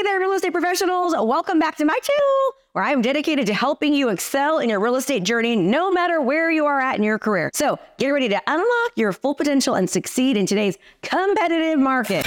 Hey there, real estate professionals. Welcome back to my channel where I'm dedicated to helping you excel in your real estate journey no matter where you are at in your career. So get ready to unlock your full potential and succeed in today's competitive market.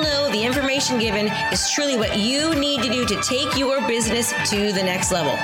know the information given is truly what you need to do to take your business to the next level.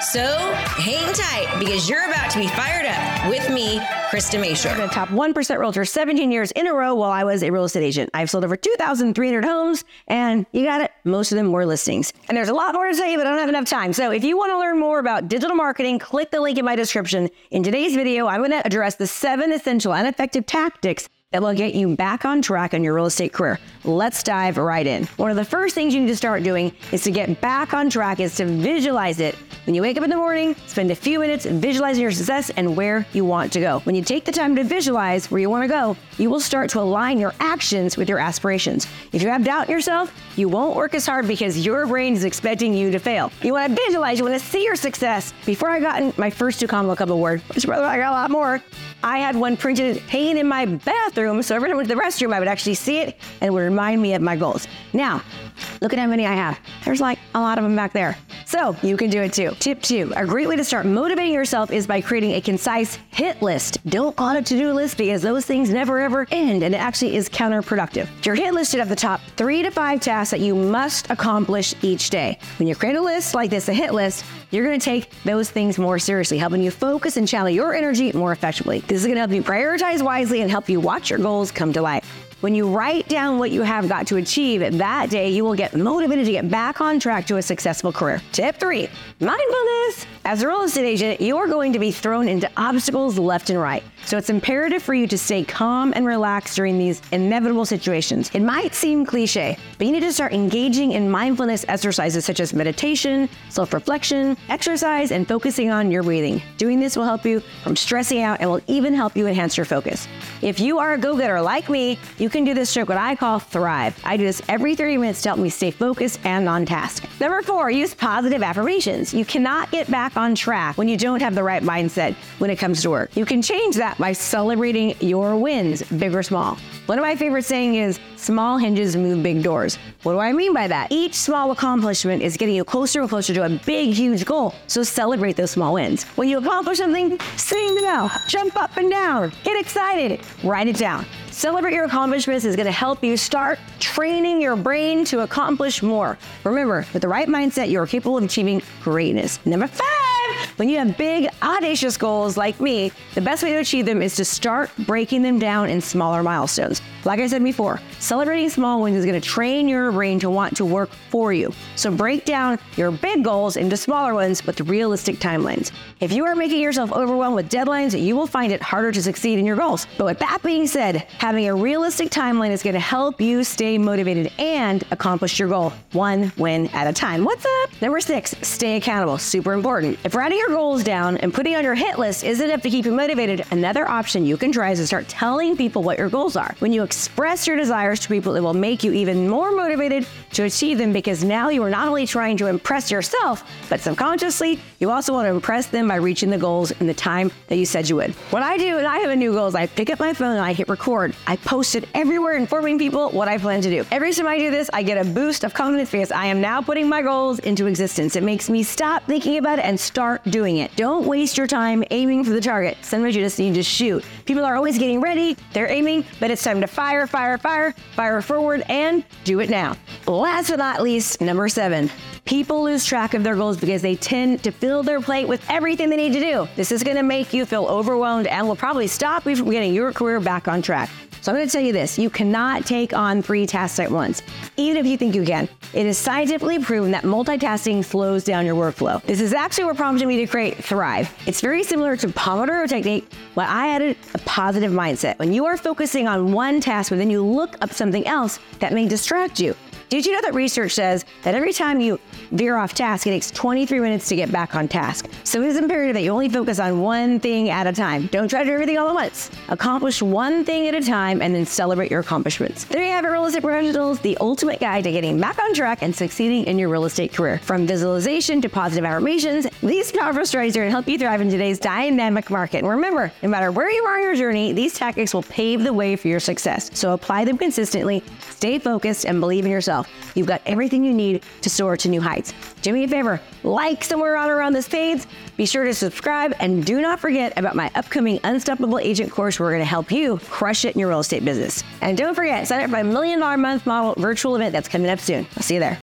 So hang tight because you're about to be fired up with me, Krista Mashore. The top 1% realtor 17 years in a row while I was a real estate agent. I've sold over 2,300 homes and you got it. Most of them were listings. And there's a lot more to say, but I don't have enough time. So if you want to learn more about digital marketing, click the link in my description. In today's video, I'm going to address the seven essential and effective tactics that will get you back on track on your real estate career. Let's dive right in. One of the first things you need to start doing is to get back on track is to visualize it. When you wake up in the morning, spend a few minutes visualizing your success and where you want to go. When you take the time to visualize where you want to go, you will start to align your actions with your aspirations. If you have doubt in yourself, you won't work as hard because your brain is expecting you to fail. You want to visualize, you want to see your success. Before I got my first Two Comma Club award, brother I got a lot more, I had one printed hanging in my bathroom, so every time I went to the restroom, I would actually see it and it would remind me of my goals. Now, look at how many I have. There's like a lot of them back there. So you can do it too. Tip two, a great way to start motivating yourself is by creating a concise hit list. Don't call it a to-do list because those things never ever end and it actually is counterproductive. Your hit list should have the top three to five tasks that you must accomplish each day. When you create a list like this, a hit list, you're going to take those things more seriously, helping you focus and channel your energy more effectively. This is going to help you prioritize wisely and help you watch your goals come to life. When you write down what you have got to achieve that day, you will get motivated to get back on track to a successful career. Tip three mindfulness. As a real estate agent, you are going to be thrown into obstacles left and right. So it's imperative for you to stay calm and relaxed during these inevitable situations. It might seem cliche, but you need to start engaging in mindfulness exercises such as meditation, self reflection, exercise, and focusing on your breathing. Doing this will help you from stressing out and will even help you enhance your focus. If you are a go getter like me, you can do this trick, what I call thrive. I do this every 30 minutes to help me stay focused and on task. Number four, use positive affirmations. You cannot get back on track when you don't have the right mindset when it comes to work. You can change that by celebrating your wins, big or small. One of my favorite saying is small hinges move big doors. What do I mean by that? Each small accomplishment is getting you closer and closer to a big, huge goal. So celebrate those small wins. When you accomplish something, sing them out, jump up and down, get excited, write it down. Celebrate your accomplishments is going to help you start training your brain to accomplish more. Remember, with the right mindset, you are capable of achieving greatness. Number five. When you have big, audacious goals like me, the best way to achieve them is to start breaking them down in smaller milestones. Like I said before, celebrating small wins is going to train your brain to want to work for you. So break down your big goals into smaller ones with realistic timelines. If you are making yourself overwhelmed with deadlines, you will find it harder to succeed in your goals. But with that being said, having a realistic timeline is going to help you stay motivated and accomplish your goal one win at a time. What's up? Number six, stay accountable. Super important. If writing your goals down and putting on your hit list isn't enough to keep you motivated, another option you can try is to start telling people what your goals are. When you express your desires to people, it will make you even more motivated to achieve them because now you are not only trying to impress yourself, but subconsciously, you also want to impress them by reaching the goals in the time that you said you would. What I do when I have a new goal is I pick up my phone and I hit record. I post it everywhere informing people what I plan to do. Every time I do this, I get a boost of confidence because I am now putting my goals into existence. It makes me stop thinking about it and start doing it. Don't waste your time aiming for the target. Sometimes you just need to shoot. People are always getting ready, they're aiming, but it's time to fire, fire, fire, fire forward, and do it now. Last but not least, number seven. People lose track of their goals because they tend to fill their plate with everything they need to do. This is going to make you feel overwhelmed and will probably stop you from getting your career back on track. So I'm going to tell you this you cannot take on three tasks at once, even if you think you can. It is scientifically proven that multitasking slows down your workflow. This is actually what prompted me to create Thrive. It's very similar to Pomodoro technique, but I added a positive mindset. When you are focusing on one task, but then you look up something else that may distract you. Did you know that research says that every time you veer off task, it takes 23 minutes to get back on task? So it is imperative that you only focus on one thing at a time. Don't try to do everything all at once. Accomplish one thing at a time and then celebrate your accomplishments. There you have it, real estate professionals, the ultimate guide to getting back on track and succeeding in your real estate career. From visualization to positive affirmations, these powerful strategies are going to help you thrive in today's dynamic market. And remember, no matter where you are in your journey, these tactics will pave the way for your success. So apply them consistently, stay focused, and believe in yourself. You've got everything you need to soar to new heights. Do me a favor, like somewhere on around this page. Be sure to subscribe and do not forget about my upcoming Unstoppable Agent course. We're going to help you crush it in your real estate business. And don't forget, sign up for my million dollar month model virtual event that's coming up soon. I'll see you there.